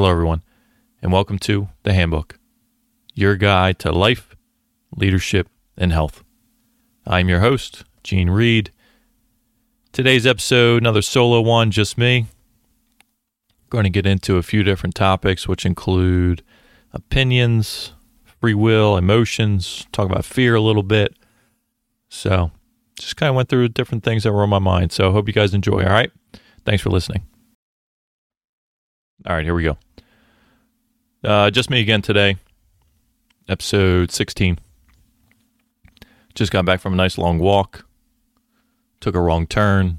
Hello, everyone, and welcome to The Handbook, your guide to life, leadership, and health. I'm your host, Gene Reed. Today's episode, another solo one, just me. Going to get into a few different topics, which include opinions, free will, emotions, talk about fear a little bit. So, just kind of went through different things that were on my mind. So, hope you guys enjoy. All right. Thanks for listening. All right, here we go. Uh, just me again today, episode 16. Just got back from a nice long walk. Took a wrong turn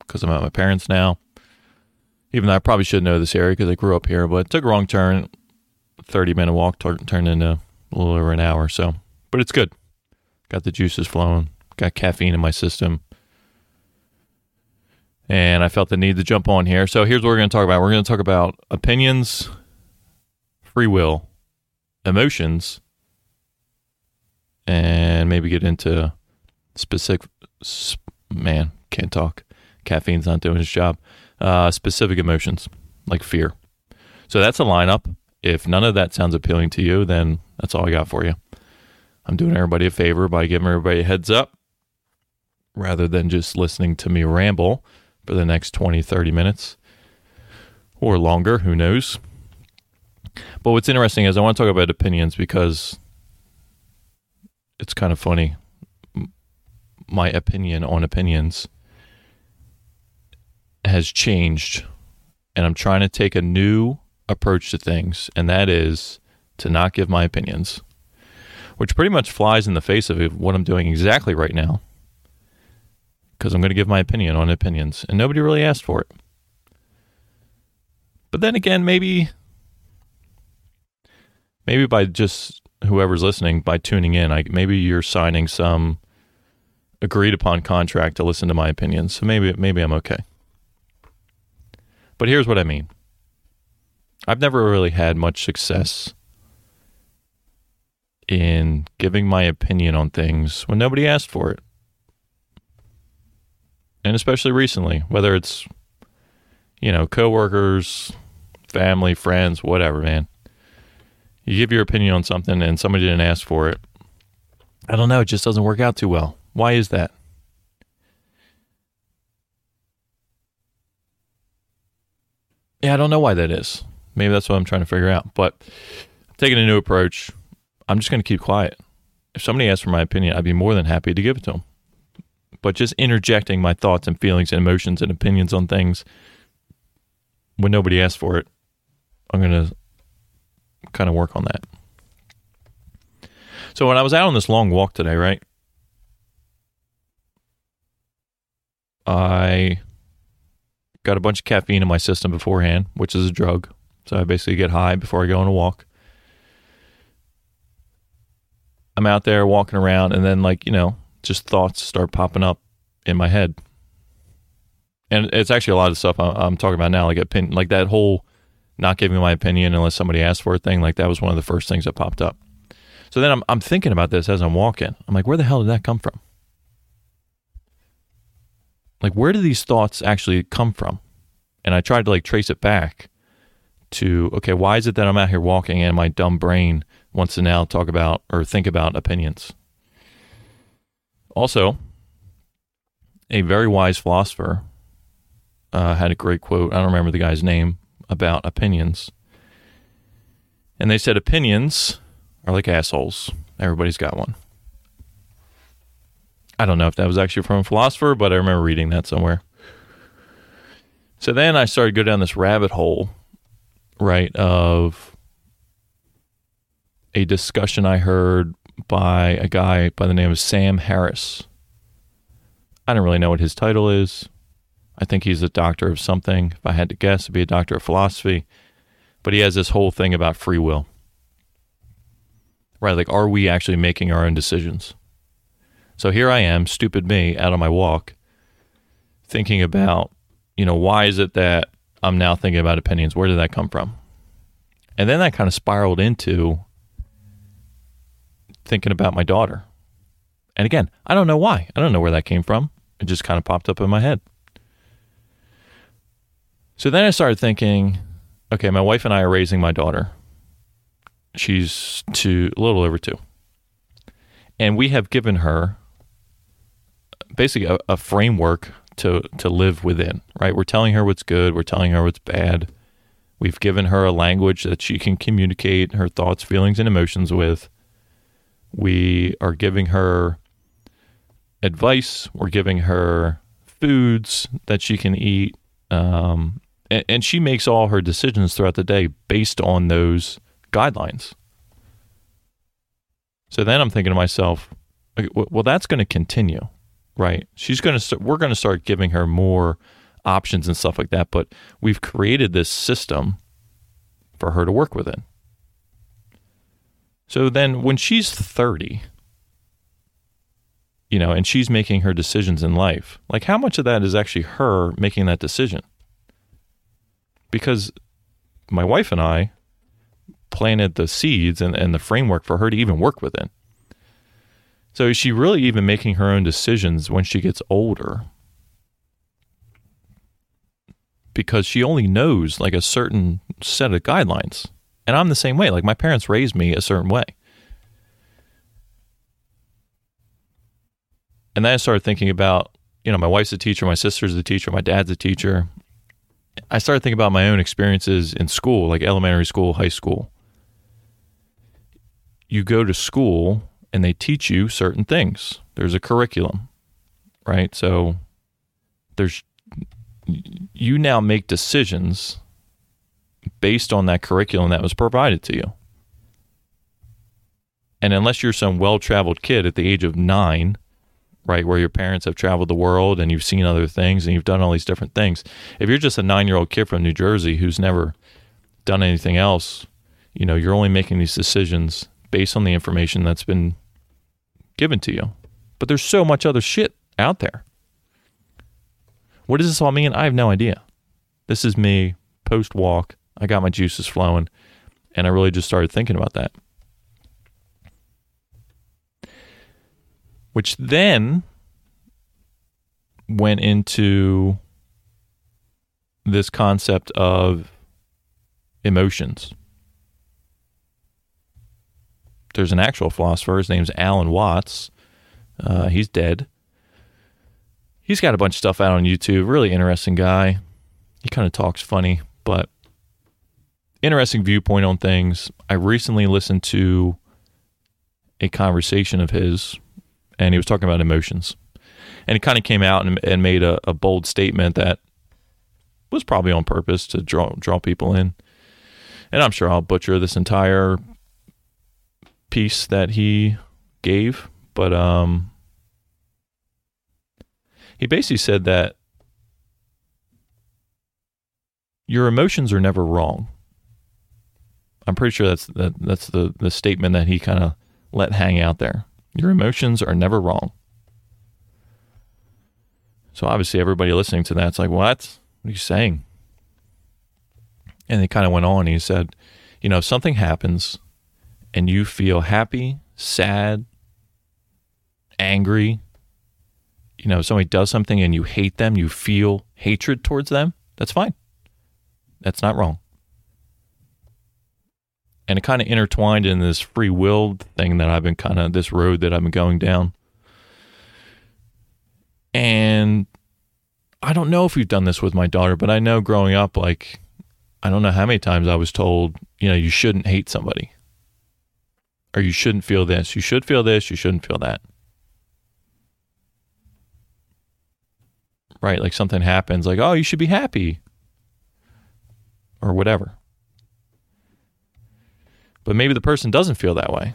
because I'm at my parents' now. Even though I probably should know this area because I grew up here, but took a wrong turn. 30 minute walk t- turned into a little over an hour. So, but it's good. Got the juices flowing, got caffeine in my system and I felt the need to jump on here. So here's what we're going to talk about. We're going to talk about opinions, free will, emotions, and maybe get into specific. Man, can't talk. Caffeine's not doing its job. Uh, specific emotions like fear. So that's a lineup. If none of that sounds appealing to you, then that's all I got for you. I'm doing everybody a favor by giving everybody a heads up rather than just listening to me ramble for the next 20, 30 minutes or longer. Who knows? But what's interesting is I want to talk about opinions because it's kind of funny. My opinion on opinions has changed, and I'm trying to take a new approach to things, and that is to not give my opinions, which pretty much flies in the face of what I'm doing exactly right now because I'm going to give my opinion on opinions, and nobody really asked for it. But then again, maybe maybe by just whoever's listening by tuning in, I maybe you're signing some agreed upon contract to listen to my opinions. So maybe maybe I'm okay. But here's what I mean. I've never really had much success in giving my opinion on things when nobody asked for it and especially recently, whether it's you know coworkers, family, friends, whatever, man. You give your opinion on something and somebody didn't ask for it. I don't know, it just doesn't work out too well. Why is that? Yeah, I don't know why that is. Maybe that's what I'm trying to figure out. But taking a new approach. I'm just going to keep quiet. If somebody asks for my opinion, I'd be more than happy to give it to them but just interjecting my thoughts and feelings and emotions and opinions on things when nobody asks for it, I'm going to kind of work on that. So when I was out on this long walk today, right? I got a bunch of caffeine in my system beforehand, which is a drug. So I basically get high before I go on a walk. I'm out there walking around and then like, you know, just thoughts start popping up in my head. And it's actually a lot of stuff I'm talking about now, like opinion, like that whole not giving my opinion unless somebody asks for a thing. Like that was one of the first things that popped up. So then I'm I'm thinking about this as I'm walking. I'm like, where the hell did that come from? Like, where do these thoughts actually come from? And I tried to like trace it back to okay, why is it that I'm out here walking and my dumb brain wants to now talk about or think about opinions? Also, a very wise philosopher uh, had a great quote. I don't remember the guy's name about opinions. And they said opinions are like assholes. Everybody's got one. I don't know if that was actually from a philosopher, but I remember reading that somewhere. So then I started to go down this rabbit hole, right, of a discussion I heard by a guy by the name of Sam Harris. I don't really know what his title is. I think he's a doctor of something. If I had to guess, it'd be a doctor of philosophy. But he has this whole thing about free will. Right? Like, are we actually making our own decisions? So here I am, stupid me, out on my walk, thinking about, you know, why is it that I'm now thinking about opinions? Where did that come from? And then that kind of spiraled into thinking about my daughter. And again, I don't know why. I don't know where that came from. It just kind of popped up in my head. So then I started thinking, okay, my wife and I are raising my daughter. She's two, a little over two. And we have given her basically a, a framework to, to live within, right? We're telling her what's good, we're telling her what's bad. We've given her a language that she can communicate her thoughts, feelings, and emotions with. We are giving her advice. We're giving her foods that she can eat. Um, and, and she makes all her decisions throughout the day based on those guidelines. So then I'm thinking to myself, well, that's going to continue, right? She's going to start, we're going to start giving her more options and stuff like that, but we've created this system for her to work within. So then when she's 30, you know, and she's making her decisions in life, like how much of that is actually her making that decision? Because my wife and I planted the seeds and, and the framework for her to even work within. So is she really even making her own decisions when she gets older? Because she only knows like a certain set of guidelines. And I'm the same way. Like my parents raised me a certain way. And then I started thinking about, you know, my wife's a teacher, my sister's a teacher, my dad's a teacher. I started thinking about my own experiences in school, like elementary school, high school. You go to school and they teach you certain things. There's a curriculum, right? So there's you now make decisions based on that curriculum that was provided to you. And unless you're some well-traveled kid at the age of 9 right? Where your parents have traveled the world and you've seen other things and you've done all these different things. If you're just a nine year old kid from New Jersey who's never done anything else, you know, you're only making these decisions based on the information that's been given to you. But there's so much other shit out there. What does this all mean? I have no idea. This is me post walk. I got my juices flowing and I really just started thinking about that. Which then went into this concept of emotions. There's an actual philosopher. His name's Alan Watts. Uh, he's dead. He's got a bunch of stuff out on YouTube. Really interesting guy. He kind of talks funny, but interesting viewpoint on things. I recently listened to a conversation of his and he was talking about emotions. And he kind of came out and, and made a, a, bold statement that was probably on purpose to draw draw people in. And I'm sure I'll butcher this entire piece that he gave, but um, he basically said that your emotions are never wrong. I'm pretty sure that's that, that's the the statement that he kind of let hang out there. Your emotions are never wrong. So obviously, everybody listening to that's like, what? What are you saying? And he kind of went on. he said, you know, if something happens and you feel happy, sad, angry, you know, if somebody does something and you hate them, you feel hatred towards them, that's fine. That's not wrong and it kind of intertwined in this free will thing that I've been kind of this road that I've been going down. And I don't know if you've done this with my daughter, but I know growing up, like, I don't know how many times I was told, you know, you shouldn't hate somebody or you shouldn't feel this. You should feel this. You shouldn't feel that. Right. Like something happens, like, oh, you should be happy or whatever. But maybe the person doesn't feel that way,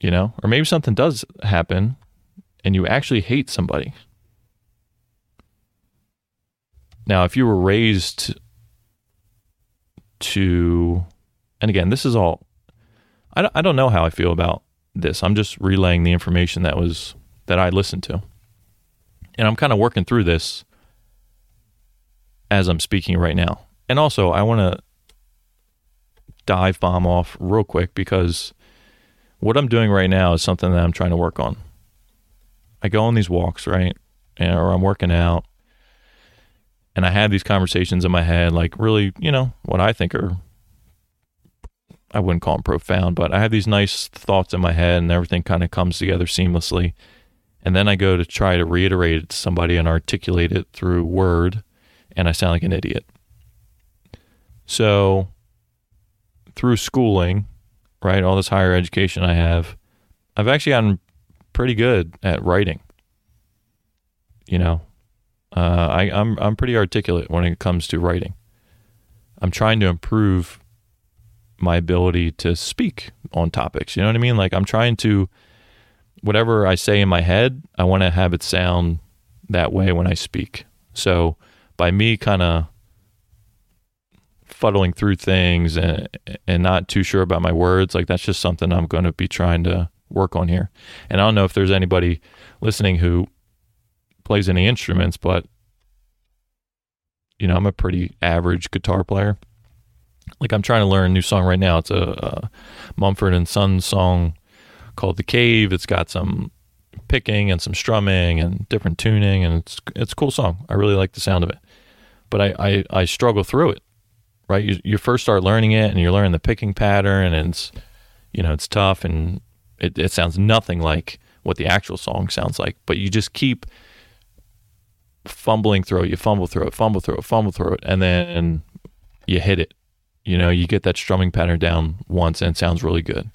you know? Or maybe something does happen and you actually hate somebody. Now, if you were raised to, and again, this is all, I don't, I don't know how I feel about this. I'm just relaying the information that was, that I listened to. And I'm kind of working through this as I'm speaking right now. And also, I want to dive bomb off real quick because what I'm doing right now is something that I'm trying to work on. I go on these walks, right? Or I'm working out. and I have these conversations in my head, like really, you know, what I think are, I wouldn't call them profound, but I have these nice thoughts in my head and everything kind of comes together seamlessly. And then I go to try to reiterate it to somebody and articulate it through word, and I sound like an idiot. So, through schooling, right, all this higher education I have, I've actually gotten pretty good at writing. You know, uh, I, I'm I'm pretty articulate when it comes to writing. I'm trying to improve my ability to speak on topics. You know what I mean? Like I'm trying to whatever I say in my head, I want to have it sound that way when I speak. So by me kind of fuddling through things and and not too sure about my words, like that's just something I'm going to be trying to work on here. And I don't know if there's anybody listening who plays any instruments, but you know, I'm a pretty average guitar player. Like I'm trying to learn a new song right now. It's a, a Mumford and Sons song called "The Cave." It's got some picking and some strumming and different tuning, and it's it's a cool song. I really like the sound of it, but I I, I struggle through it. Right, you you first start learning it, and you're learning the picking pattern, and it's you know it's tough, and it, it sounds nothing like what the actual song sounds like. But you just keep fumbling through it, you fumble through it, fumble through it, fumble through it, and then you hit it. You know, you get that strumming pattern down once and it sounds really good.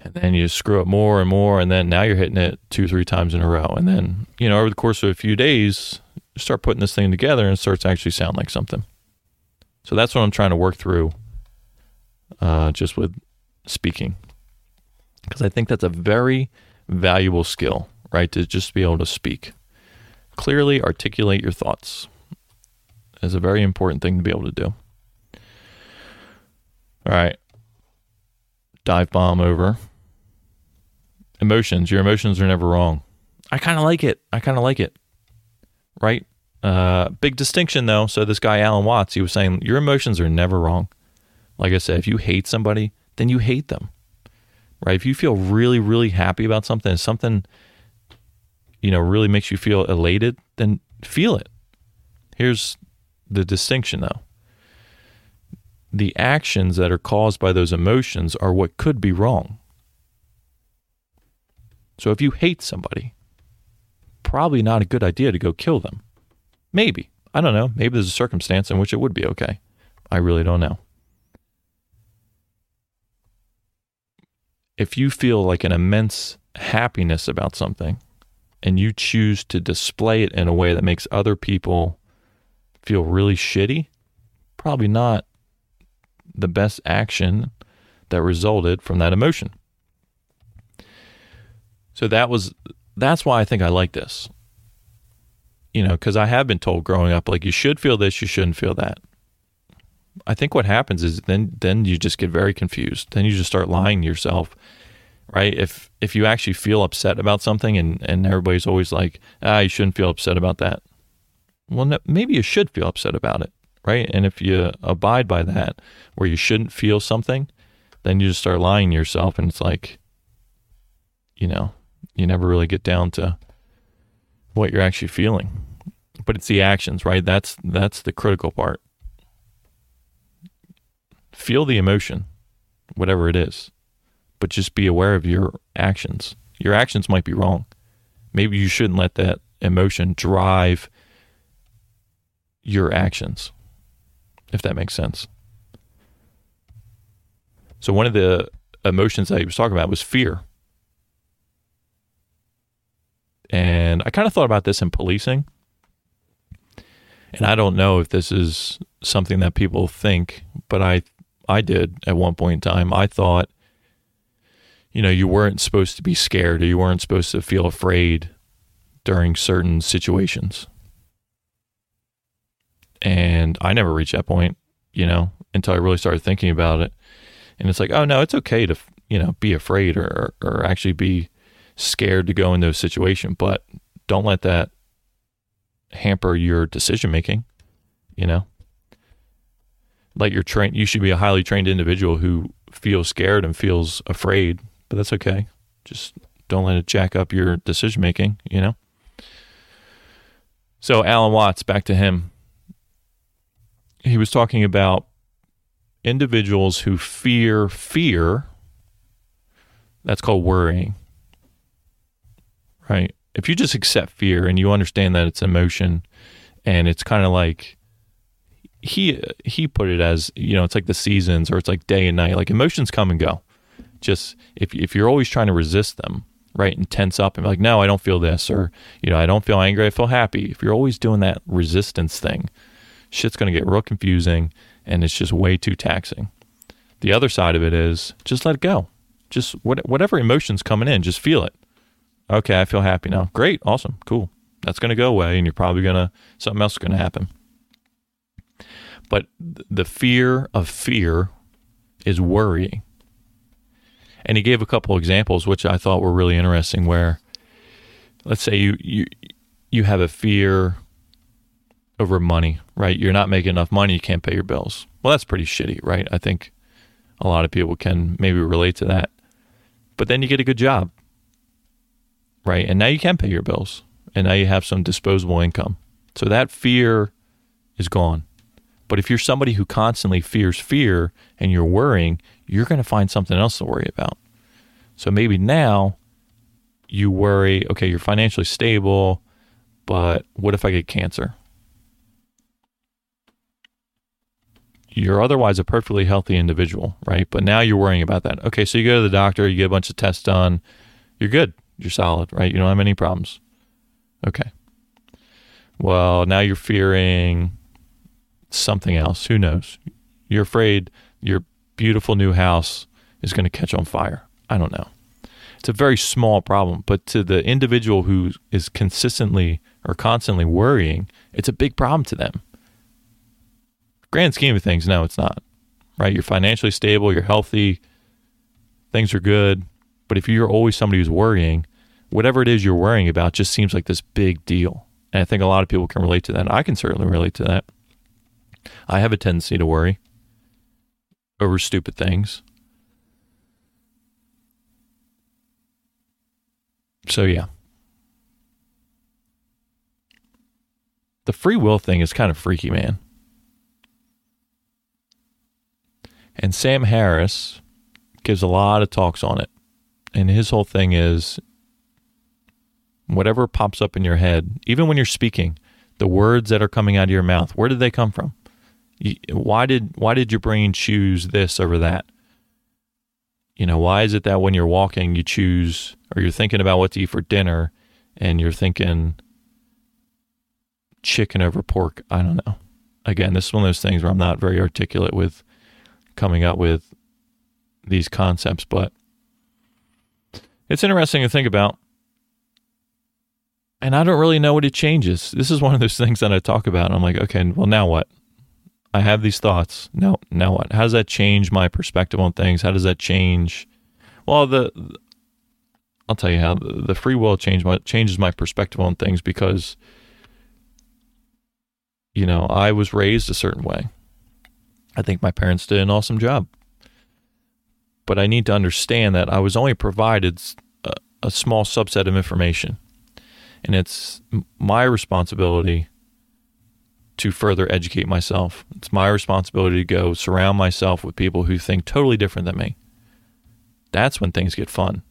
And then you screw it more and more, and then now you're hitting it two, three times in a row. And then, you know, over the course of a few days, you start putting this thing together and it starts to actually sound like something. So that's what I'm trying to work through uh, just with speaking. Because I think that's a very valuable skill, right? To just be able to speak clearly articulate your thoughts is a very important thing to be able to do. All right. Dive bomb over. Emotions. Your emotions are never wrong. I kind of like it. I kind of like it. Right? Uh, big distinction though. So this guy Alan Watts, he was saying your emotions are never wrong. Like I said, if you hate somebody, then you hate them. Right? If you feel really, really happy about something, something you know really makes you feel elated, then feel it. Here's the distinction though. The actions that are caused by those emotions are what could be wrong. So if you hate somebody, probably not a good idea to go kill them. Maybe. I don't know. Maybe there's a circumstance in which it would be okay. I really don't know. If you feel like an immense happiness about something, and you choose to display it in a way that makes other people feel really shitty, probably not the best action that resulted from that emotion. So that was that's why I think I like this. You know, cuz I have been told growing up like you should feel this, you shouldn't feel that. I think what happens is then then you just get very confused. Then you just start lying to yourself right? If if you actually feel upset about something and and everybody's always like, ah, you shouldn't feel upset about that. Well, no, maybe you should feel upset about it, right? And if you abide by that, where you shouldn't feel something, then you just start lying to yourself, and it's like, you know, you never really get down to what you're actually feeling. But it's the actions, right? That's that's the critical part. Feel the emotion, whatever it is but just be aware of your actions. Your actions might be wrong. Maybe you shouldn't let that emotion drive your actions, if that makes sense. So, one of the emotions that he was talking about was fear. And I kind of thought about this in policing. And I don't know if this is something that people think, but I I did at one point in time. I thought you know, you weren't supposed to be scared or you weren't supposed to feel afraid during certain situations. And I never reached that point, you know, until I really started thinking about it. And it's like, oh no, it's okay to, you know, be afraid or or actually be scared to go into a situation, but don't let that hamper your decision making, you know. Let your train you should be a highly trained individual who feels scared and feels afraid but that's okay. Just don't let it jack up your decision making, you know? So Alan Watts, back to him. He was talking about individuals who fear fear. That's called worrying. Right? If you just accept fear and you understand that it's emotion and it's kind of like he he put it as, you know, it's like the seasons or it's like day and night. Like emotions come and go. Just if if you're always trying to resist them, right, and tense up and be like, no, I don't feel this, or you know, I don't feel angry, I feel happy. If you're always doing that resistance thing, shit's gonna get real confusing, and it's just way too taxing. The other side of it is just let it go. Just what, whatever emotion's coming in, just feel it. Okay, I feel happy now. Great, awesome, cool. That's gonna go away, and you're probably gonna something else is gonna happen. But the fear of fear is worrying and he gave a couple examples which I thought were really interesting where let's say you you you have a fear over money, right? You're not making enough money, you can't pay your bills. Well, that's pretty shitty, right? I think a lot of people can maybe relate to that. But then you get a good job. Right? And now you can pay your bills. And now you have some disposable income. So that fear is gone. But if you're somebody who constantly fears fear and you're worrying, you're going to find something else to worry about. So maybe now you worry, okay, you're financially stable, but what if I get cancer? You're otherwise a perfectly healthy individual, right? But now you're worrying about that. Okay, so you go to the doctor, you get a bunch of tests done, you're good, you're solid, right? You don't have any problems. Okay. Well, now you're fearing something else. Who knows? You're afraid your beautiful new house is going to catch on fire. I don't know. It's a very small problem, but to the individual who is consistently or constantly worrying, it's a big problem to them. Grand scheme of things, no, it's not. Right? You're financially stable, you're healthy, things are good. But if you're always somebody who's worrying, whatever it is you're worrying about just seems like this big deal. And I think a lot of people can relate to that. I can certainly relate to that. I have a tendency to worry over stupid things. So, yeah. The free will thing is kind of freaky, man. And Sam Harris gives a lot of talks on it. And his whole thing is whatever pops up in your head, even when you're speaking, the words that are coming out of your mouth, where did they come from? why did why did your brain choose this over that? You know, why is it that when you're walking you choose or you're thinking about what to eat for dinner and you're thinking chicken over pork? I don't know. Again, this is one of those things where I'm not very articulate with coming up with these concepts, but it's interesting to think about. And I don't really know what it changes. This is one of those things that I talk about. And I'm like, okay, well, now what? I have these thoughts. No, now what? How does that change my perspective on things? How does that change? Well, the I'll tell you how the free will change my changes my perspective on things because you know I was raised a certain way. I think my parents did an awesome job, but I need to understand that I was only provided a, a small subset of information, and it's my responsibility to further educate myself. It's my responsibility to go surround myself with people who think totally different than me. That's when things get fun.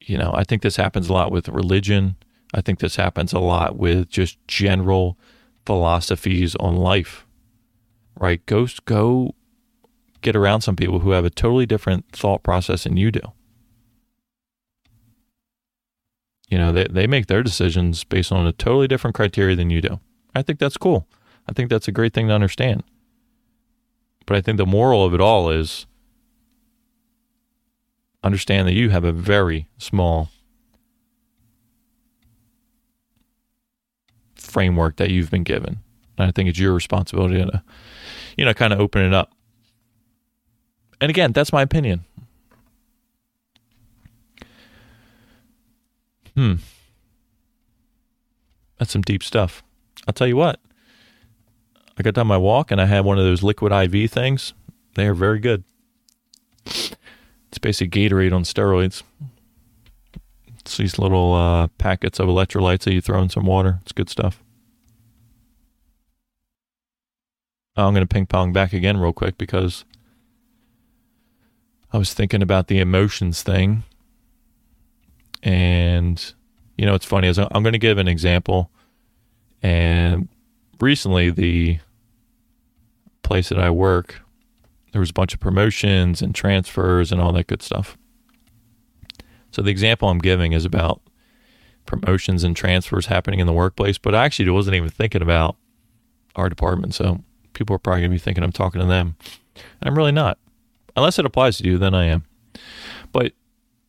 You know, I think this happens a lot with religion. I think this happens a lot with just general philosophies on life. Right? Go go get around some people who have a totally different thought process than you do. You know, they, they make their decisions based on a totally different criteria than you do. I think that's cool. I think that's a great thing to understand. But I think the moral of it all is understand that you have a very small framework that you've been given. And I think it's your responsibility to, you know, kind of open it up. And again, that's my opinion. Hmm. That's some deep stuff. I'll tell you what. I got done my walk and I had one of those liquid IV things. They are very good. It's basically Gatorade on steroids. It's these little uh, packets of electrolytes that you throw in some water. It's good stuff. I'm going to ping pong back again real quick because I was thinking about the emotions thing. And, you know, it's funny. I'm going to give an example. And recently, the place that I work, there was a bunch of promotions and transfers and all that good stuff. So the example I'm giving is about promotions and transfers happening in the workplace, but I actually wasn't even thinking about our department. So people are probably going to be thinking I'm talking to them. I'm really not. Unless it applies to you, then I am. But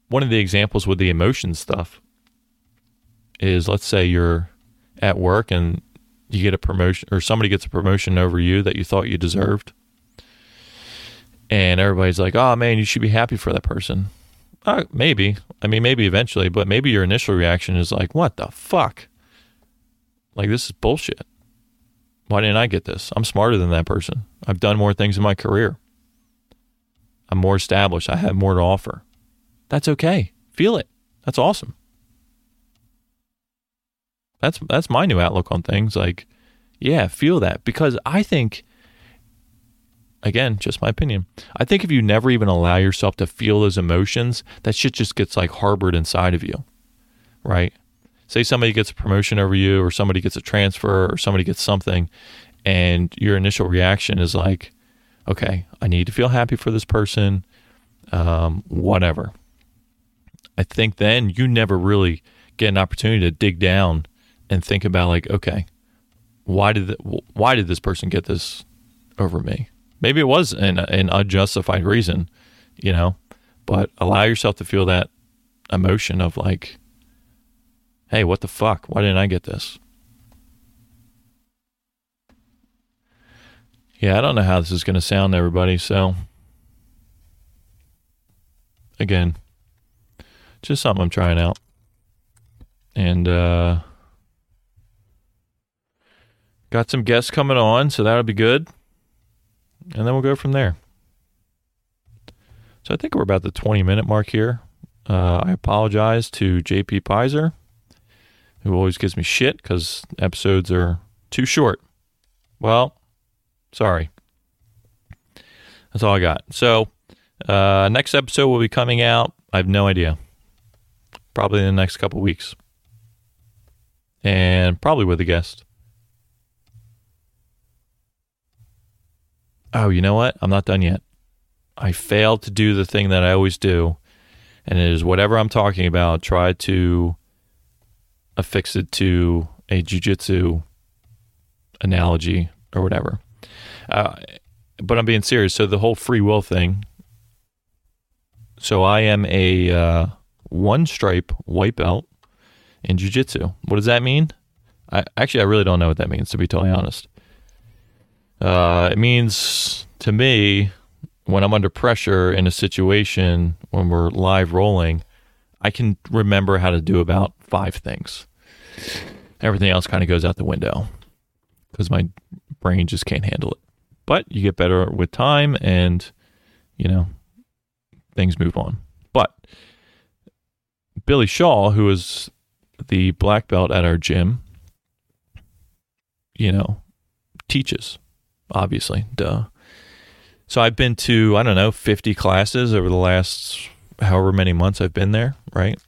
one of the examples with the emotion stuff is let's say you're at work and you get a promotion or somebody gets a promotion over you that you thought you deserved. And everybody's like, oh man, you should be happy for that person. Uh, maybe. I mean, maybe eventually, but maybe your initial reaction is like, what the fuck? Like, this is bullshit. Why didn't I get this? I'm smarter than that person. I've done more things in my career. I'm more established. I have more to offer. That's okay. Feel it. That's awesome. That's that's my new outlook on things. Like, yeah, feel that because I think again, just my opinion. I think if you never even allow yourself to feel those emotions, that shit just gets like harbored inside of you. Right? Say somebody gets a promotion over you or somebody gets a transfer or somebody gets something and your initial reaction is like, okay, I need to feel happy for this person, um, whatever. I think then you never really get an opportunity to dig down and think about like, okay, why did the, why did this person get this over me? Maybe it was an, an unjustified reason, you know, but allow yourself to feel that emotion of like, hey, what the fuck? Why didn't I get this? Yeah, I don't know how this is going to sound everybody. So, again, just something I'm trying out. And, uh, got some guests coming on, so that'll be good and then we'll go from there. So I think we're about the 20 minute mark here. Uh, I apologize to JP Pizer, who always gives me shit because episodes are too short. Well, sorry. That's all I got. So, uh, next episode will be coming out. I have no idea. Probably in the next couple weeks. And probably with a guest. oh, you know what? I'm not done yet. I failed to do the thing that I always do, and it is whatever I'm talking about, try to affix it to a jujitsu analogy or whatever. Uh, but I'm being serious. So the whole free will thing. So I am a uh, one stripe white belt in jujitsu. What does that mean? I actually I really don't know what that means to be totally honest. Uh, it means to me, when I'm under pressure in a situation, when we're live rolling, I can remember how to do about five things. Everything else kind of goes out the window because my brain just can't handle it. But you get better with time and, you know, things move on. But Billy Shaw, who is the black belt at our gym, you know, teaches obviously, duh. So I've been to, I don't know, 50 classes over the last however many months I've been there, right?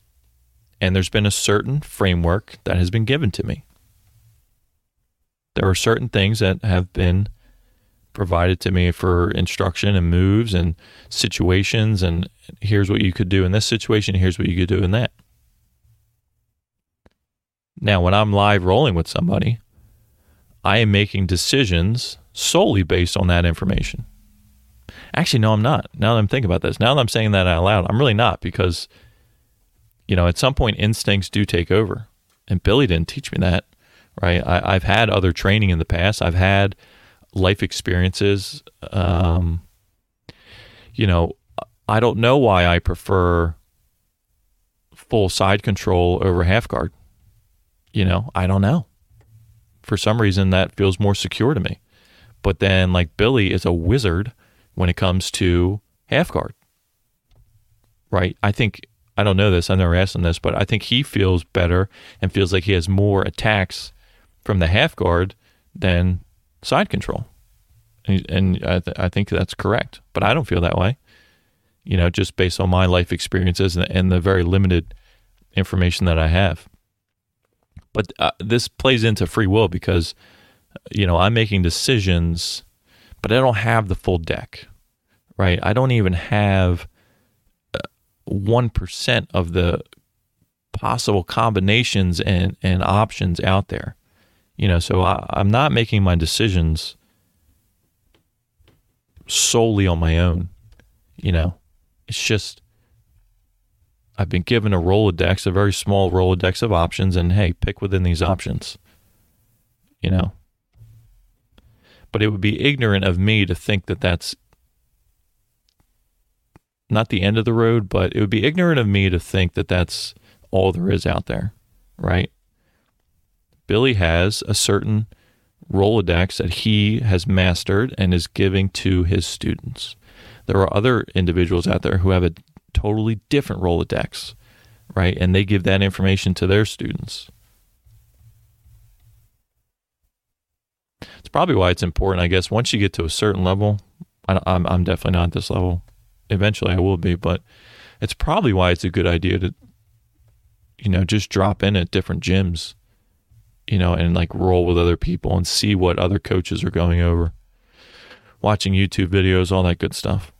And there's been a certain framework that has been given to me. There are certain things that have been provided to me for instruction and moves and situations and here's what you could do in this situation, here's what you could do in that. Now, when I'm live rolling with somebody, I am making decisions solely based on that information. Actually, no, I'm not. Now that I'm thinking about this, now that I'm saying that out loud, I'm really not because, you know, at some point instincts do take over. And Billy didn't teach me that, right? I, have had other training in the past. I've had life experiences. Um, you know, I don't know why I prefer full side control over half guard. You know, I don't know. For some reason, that feels more secure to me. But then, like, Billy is a wizard when it comes to half guard, right? I think I don't know this. I've never asked him this, but I think he feels better and feels like he has more attacks from the half guard than side control. And, and I, th- I think that's correct, but I don't feel that way. You know, just based on my life experiences and, and the very limited information that I have. But uh, this plays into free will because, you know, I'm making decisions, but I don't have the full deck, right? I don't even have 1% of the possible combinations and, and options out there. You know, so I, I'm not making my decisions solely on my own. You know, it's just I've been given a Rolodex, a very small Rolodex of options, and hey, pick within these options. You know, but it would be ignorant of me to think that that's not the end of the road, but it would be ignorant of me to think that that's all there is out there, right? Billy has a certain Rolodex that he has mastered and is giving to his students. There are other individuals out there who have a totally different Rolodex, right? And they give that information to their students. It's probably why it's important, I guess, once you get to a certain level. I'm, I'm definitely not at this level eventually I will be, but it's probably why it's a good idea to, you know, just drop in at different gyms, you know, and like roll with other people and see what other coaches are going over, watching YouTube videos, all that good stuff.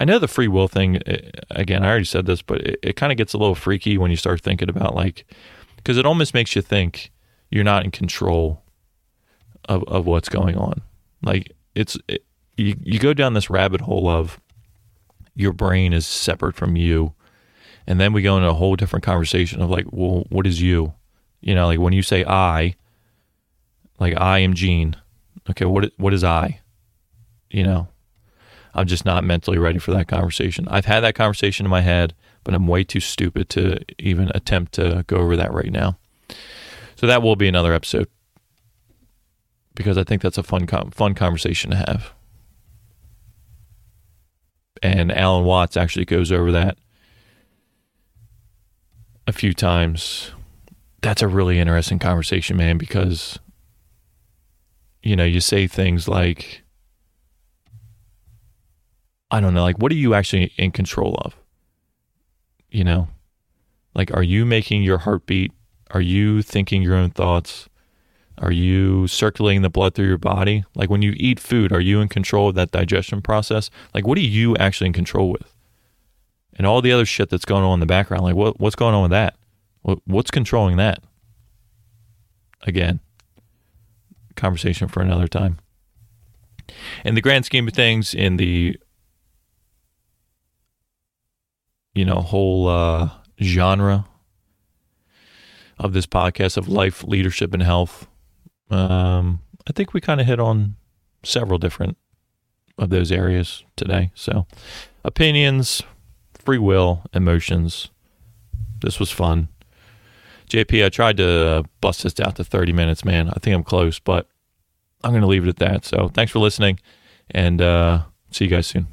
I know the free will thing, eh, again, I already said this, but it, it kind of gets a little freaky when you start thinking about like, because it almost makes you think you're not in control of, of what's going on. Like, it's, it, you, you go down this rabbit hole of your brain is separate from you. And then we go into a whole different conversation of like, well, what is you? You know, like when you say I, like I am Gene. Okay, what what is I? You know, I'm just not mentally ready for that conversation. I've had that conversation in my head, but I'm way too stupid to even attempt to go over that right now. So that will be another episode because I think that's a fun fun conversation to have and Alan Watts actually goes over that a few times. That's a really interesting conversation, man, because you know, you say things like I don't know, like what are you actually in control of? You know? Like are you making your heartbeat? Are you thinking your own thoughts? Are you circulating the blood through your body? Like when you eat food, are you in control of that digestion process? Like what are you actually in control with? And all the other shit that's going on in the background, like what what's going on with that? What what's controlling that? Again, conversation for another time. In the grand scheme of things, in the you know whole uh, genre of this podcast of life, leadership, and health, um, I think we kind of hit on several different of those areas today. So, opinions, free will, emotions. This was fun. JP, I tried to uh, bust this down to 30 minutes, man. I think I'm close, but I'm going to leave it at that. So, thanks for listening and uh, see you guys soon.